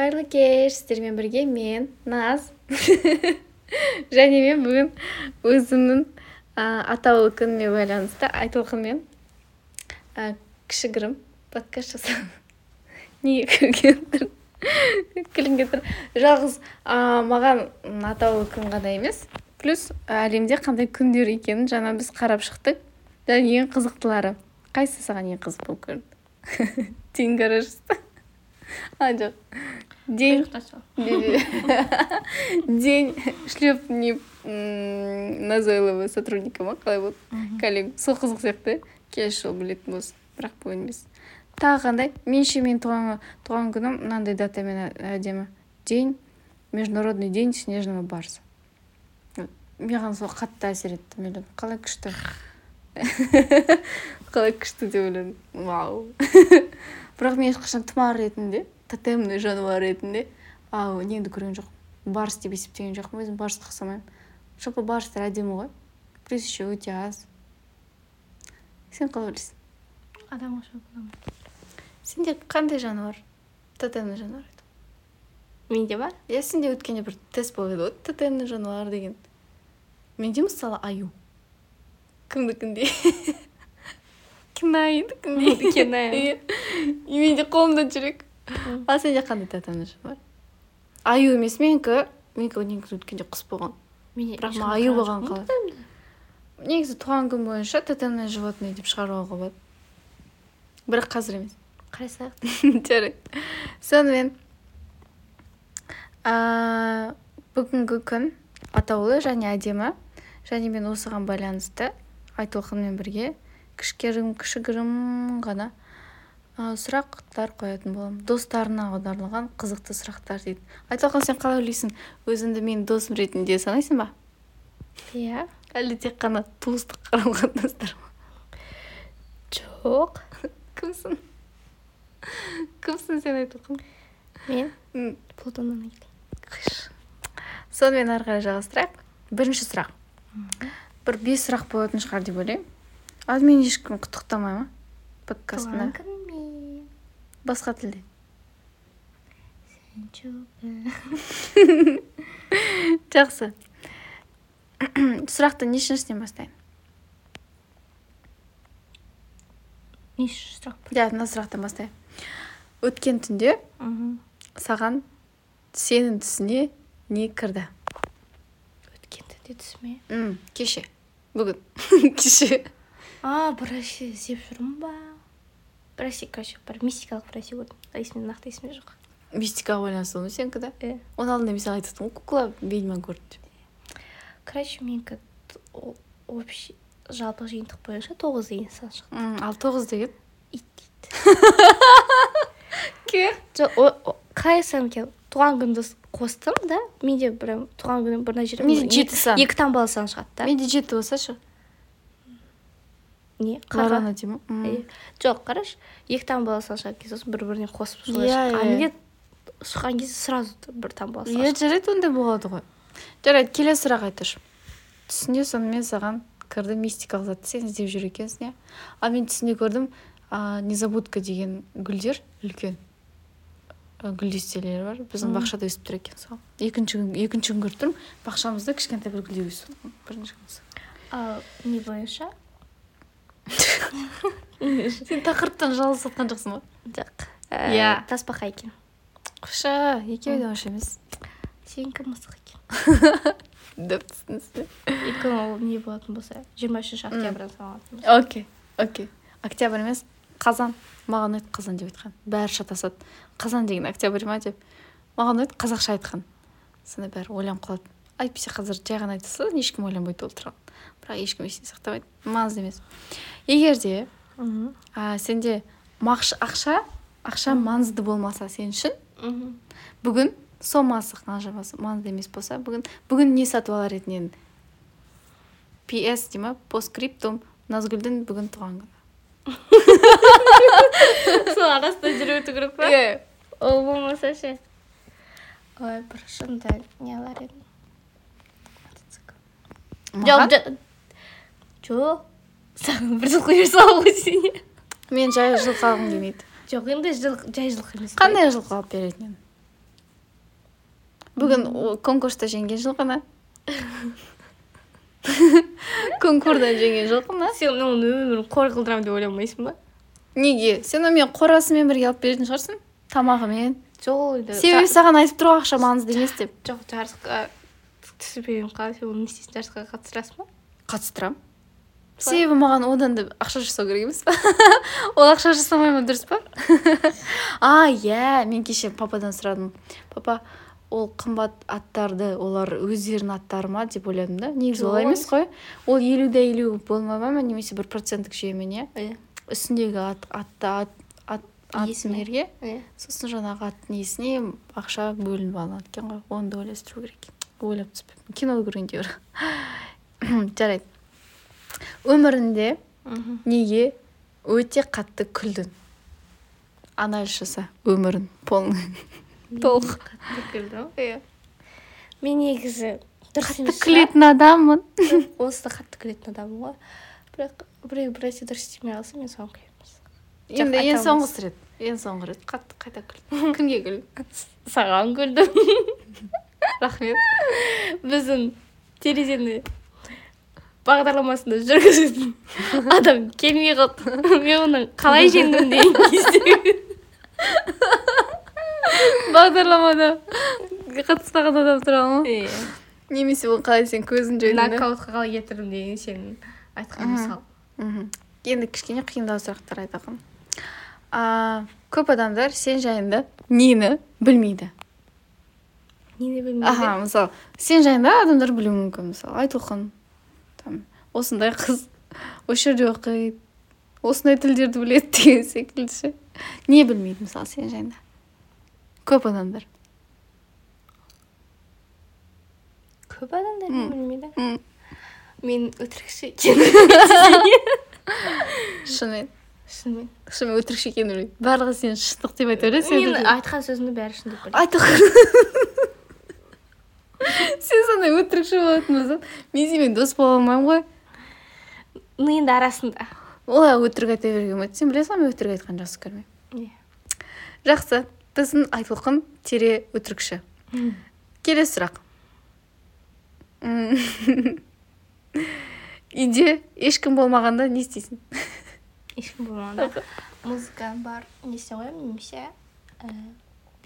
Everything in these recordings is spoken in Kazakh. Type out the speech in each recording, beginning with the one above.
кайырлы кеш. Сиздер бірге мен наз және мен бүгін өзімнің атаулы күніме байланысты айтолқынмен кішігірім подкаст жасадым неге күлген күлгім тұр. Жалғыз маған атаулы күн ғана емес плюс әлемде қандай күндер екенін жаңа біз қарап шықтық. Және ең қызықтылары. Қайсысы саған ең қызық болып көрінді? Гаражиста а жоқ. День. День шлеп не назойлого сотрудника ма қалай болды коллега сол қызық сияқты. Келесі жолы білетін болсын бірақ бүгін емес. Тағы қандай? Меніңше менің туған туған күнім мынандай датамен әдемі. День международный день снежного барса. Маған сол қатты әсер етті мен ойладым қалай күшті? Қалай күшті деп ойладым вау. Бірақ мен ешқашан тұмар ретінде тотемный жануар ретінде. Ау неңді көрген жоқпын. Барс деп есептеген жоқпын. Өзім барсты ұқсамаймын жалпы барстар әдемі ғой. Плюс еще өте аз. Сен қалай ойлайсың? Ұқсап сенде қандай жануар? Тотемный жануар менде бар? Иә сенде өткенде бір тест болып еді ғой тотемный жануар деген. Менде мысалы аю. Кімдікіндей кінайдікіндей кінай иә. Менде қолымда жүрек. Ал сенде қандай жануар аю емес менікі менікі негізі өткенде құс болған. Бірақ маған аю болған қалай? Негізі туған күн бойынша тотемное животное деп шығаруға болады. Бірақ қазір емес. Қарай салайық жарайды. Сонымен бүгінгі күн атаулы және әдемі. Және мен осыған байланысты айтолқынмен бірге кішігірім кішігірім ғана сұрақтар қоятын боламын. Достарына аударылған қызықты сұрақтар дейді. Айтолқан сен қалай ойлайсың? Өзіңді менің досым ретінде санайсың ба? Иә. Әлде тек қана туыстық қарым қатынастар ма? Жоқ. Кімсің? Кімсің сен айтолқан мен? Плутоннан сонымен ары қарай жалғастырайық. Бірінші сұрақ. Бір бес сұрақ болатын шығар деп ойлаймын. Ал мені ешкім құттықтамай ма подкастына. Басқа тілде. Жақсы. Сұрақты нешіншіден бастайын? Нешінші сұрақ иә мына сұрақтан бастайық өткен түнде саған сенің түсіне не кірді? Өткен түнде түсіме? Кеше. Бүгін. Кеше. А бір нәрсе іздеп жүрмін ба? Бір нәрсе короче бір мистикалық бір нәрсе көрдім есімде нақты есімде жоқ. Мистикаға байланысты ғой сенікі да? Иә оның алдында мен саған айтып ғой кукла ведьма көрді деп. Короче менікі общий жалпы жиынтық бойынша тоғыз деген сан шықты ал тоғыз деген? Ит дейді. Ке жоқ қалай сан екен туған күнді қостым да менде прям туған күні бір жерде менде жеті сан. екі таңбалы сан шығады да. Менде жеті болса ше? Не лорана дей ма жоқ қарашы екі таңбалы шығатын кезде сосын бір біріне қосып солай Иә, шыққан. а иә. менде шыққан кезде сразу бір таңбалы иә жарайды ондай болады ғой. Жарайды келесі сұрақ айтыңызшы түсінде сонымен саған кірді мистикалық затты сен іздеп жүр екенсің иә? Ал мен түсінде көрдім а, незабудка деген гүлдер үлкен а, гүл дестелері бар. Біздің бақшада өсіп тұр екен сол. Екінші күн екінші күн көріп тұрмын. Бақшамызда кішкентай бір гүлдер өсіп бірінші күн. Ал не бойынша? сен тақырыптан жалғыз жатқан жоқсың ба жоқ. Иә. тасбақа екен. Қоша екеуі де онша емес. Сенікі мысық екен. Түсінсіз өйткені ол не болатын болса жиырма үшінші октябрьдан саналатын болса. Окей окей. Октябрь емес қазан. Маған ұнайды қазан деп айтқан. Бәрі шатасады қазан деген октябрь ма деп. Маған ұнайды қазақша айтқан. Сонда бәрі ойланып қалады. Әйтпесе қазір жай ғана айта салады ешкім ойланбайды ол туралы бірақ ешкім есте сақтамайды. Маңызды емес. Егер де а, сенде мақш, ақша ақша маңызды болмаса сен үшін бүгін сомасы қанша болса маңызды емес болса бүгін бүгін не сатып алар едің енді пс дей ма постскриптум назгүлдің бүгін туған күні. Сол арасында жүріп өту керек па? Иә. Ол болмаса ше. Ой бір шынында не алар едім жоқ жоқ саған бір жылқы бере салып ғой сен мен жай жылқы алғым келмейді жоқ енді жай жылқы емес қандай жылқы алып беретін едің бүгін конкурста жеңген жылқыны конкурдан жеңген жылқыны сен оның өмірін қор қылдырамын деп ойламайсың ба? Неге? Сен оны мен қорасымен бірге алып беретін шығарсың? Тамағымен. Жоқ себебі саған айтып тұр ғой ақша маңызды емес деп. Жоқ жарысқа сен оны не істейсің жарысқа қатыстырасың ба? Қатыстырамын. Себебі маған одан да ақша жасау керек емес па? Ол ақша жасамай ма дұрыс па? А иә мен кеше пападан сұрадым. Папа ол қымбат аттарды олар өздерінің аттары ма деп ойладым да. Негізі олай емес қой. Ол елу да елу болмай ма немесе бір проценттік жүйемен иә? Иә үстіндегі ат атты ат ат Иесіне. иә сосын жаңағы аттың иесіне ақша бөлініп алынады екен ғой. Оны да ойластыру керек. екен ойлап түспеппін. Кино көргенде бір. Жарайды. Өмірінде неге өте қатты күлдің? Анализ жаса өмірін полный толық. қатты күлдім иә. Мен негізі дұрыс қатты күлетін адаммын. Осы да қатты күлетін адаммын ғой. Бірақ біреу бір нәрсе дұрыс істемей қалса мен соған күлемін енді ең соңғы алмайсың. рет ең соңғы рет қатты қайта күл кімге күл саған күлдім. Рахмет. Біздің терезені бағдарламасында жүргізетін адам келмей қалды. Мен оның қалай жеңдім деген кезде. Бағдарламада қатыспаған адам туралы ма? Иә немесе ол қалай сен көзін жойдың нокаутқа қалай кетірдім деген сенің айтқан мысал. Мхм. Енді кішкене қиындау сұрақтар айтайын а көп адамдар сен жайында нені білмейді? Нені білмейді аха мысалы сен жайында адамдар білуі мүмкін мысалы айтолқын там осындай қыз осы жерде оқиды осындай тілдерді біледі деген секілді ше. Не білмейді мысалы сен жайында? Көп адамдар. Көп адамдар не білмейді? Мен өтірікші екенмін шынымен. Шынымен. Шынымен өтірікші екенін білмейді. Барлығы сені шындық деп айта береді мен айтқан сөзімді бәрі шын деп сондай өтірікші болатын болсаң мен сенімен дос бола алмаймын ғой ну енді арасында. Олай өтірік айта беруге болмайды. Сен білесің ғой мен өтірік айтқанды жақсы көрмеймін. Иә. Жақсы. Біздің айтылқын тере өтірікші. Келесі сұрақ. Үйде ешкім болмағанда не істейсің? Ешкім болмағанда. Музыка бар. Не істей қоямын немесе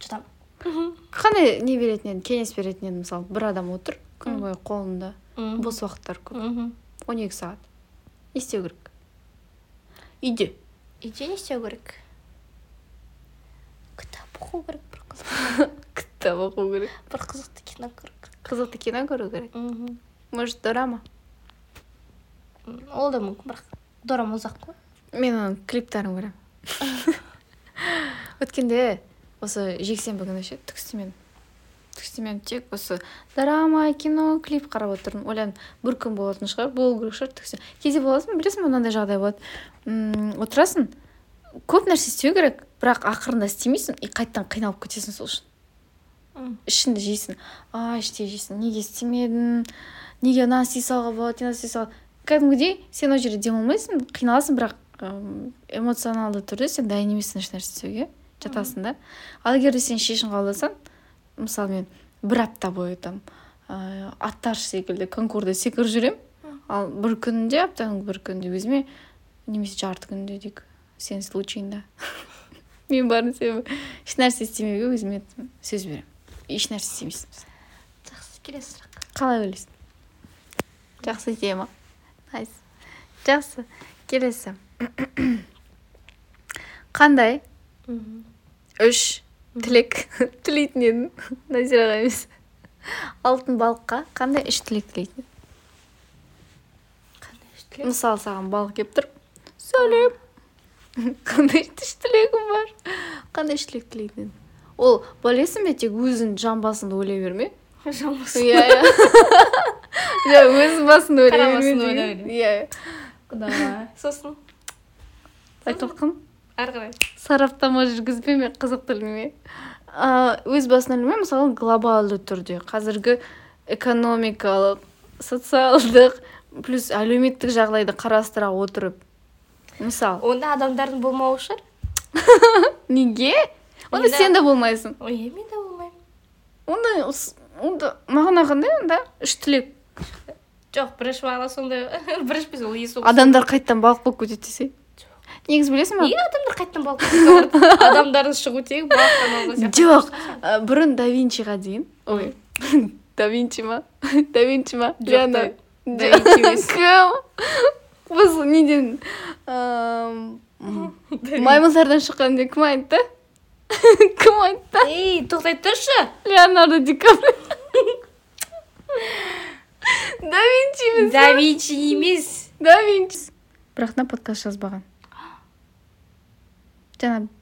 жатамын қандай не беретін едің? кеңес беретін едің мысалы? бір адам отыр күн М. бойы қолында. Бос уақыттар көп. Мхм. Он екі сағат. Не істеу керек? Үйде. Үйде не істеу керек? Кітап оқу керек бір қызық. Кітап оқу керек. Бір қызықты кино көру керек. Қызықты кино көру керек. Мхм. Может дорама? Ол да мүмкін бірақ дорама ұзақ қой. Мен оның клиптарын көремін. Өткенде осы жексенбі күні ше түк істемедім түк істемедім тек осы дорама кино клип қарап отырдым ойладым бір күн болатын шығар болу керек шығар түк істе- кейде боласың білесің бе мынандай жағдай болады. М, отырасың көп нәрсе істеу керек бірақ ақырында істемейсің и қайтадан қиналып кетесің сол үшін. Ішіңді жейсің. А іштей жейсің. Неге істемедім неге мынаны істей салуға болады мынаны істей салуға кәдімгідей сен ол жерде демалмайсың қиналасың бірақ эмоционалды түрде сен дайын емессің ешнәрсе істеуге. Жатасың да. Ал егер де сен шешім қабылдасаң мысалы мен бір апта бойы там ә, аттар секілді конкурда секіріп жүремін. Ал бір күнінде аптаның бір күнінде өзіме немесе жарты күнде дейік сенің случайыңда мен барын себебі ешнәрсе істемеуге өзіме сөз беремін. Ешнәрсе істемейсің жақсы келесі сұрақ. Қалай ойлайсың? Жақсы тема найс. Жақсы. Келесі. Қандай? Үш тілек тілейтін едің назираға емес. Алтын балыққа қандай үш тілек тілейтін едің? қандай үш тілек? Мысалы саған балық келіп тұр. Сәлем қандай үш тілегім бар? Қандай үш тілек тілейтін едің ол білесің бе тек өзің жан басыңды ойлай берме иә иә. Иә өз басыңды ойлай берме иә иә. Сосын. Айтылқын ары қарай. Сараптама жүргізбеме қызықтырмай а, өз басынан ілмей мысалы глобалды түрде. Қазіргі экономикалық социалдық плюс әлеуметтік жағдайды қарастыра отырып мысалы онда адамдардың болмауы шығар. Неге? Онда сен де болмайсың. Ой мен де болмаймын. Онда онда мағына қандай онда үш тілек. Жоқ бірінші мағына сондай бірінші біз ол адамдар қайтадан балық болып кетеді десе. Негізі білесің ба? Неге адамдар қайтадан балық адамдардың шығу тегі жоқ бұрын да винчиға дейін. Ой да винчи ма? Да винчи ма? Жоқ, Леонардо. Да Винчи емес. кім? Біз неден маймылдардан шыққан деп кім айтты? Кім айтты? Ей тоқтай тұршы. Леонардо ди каприо. Да винчи емес да винчи емес. Да винчи. Бірақ та подкаст жазбаған. Жаңа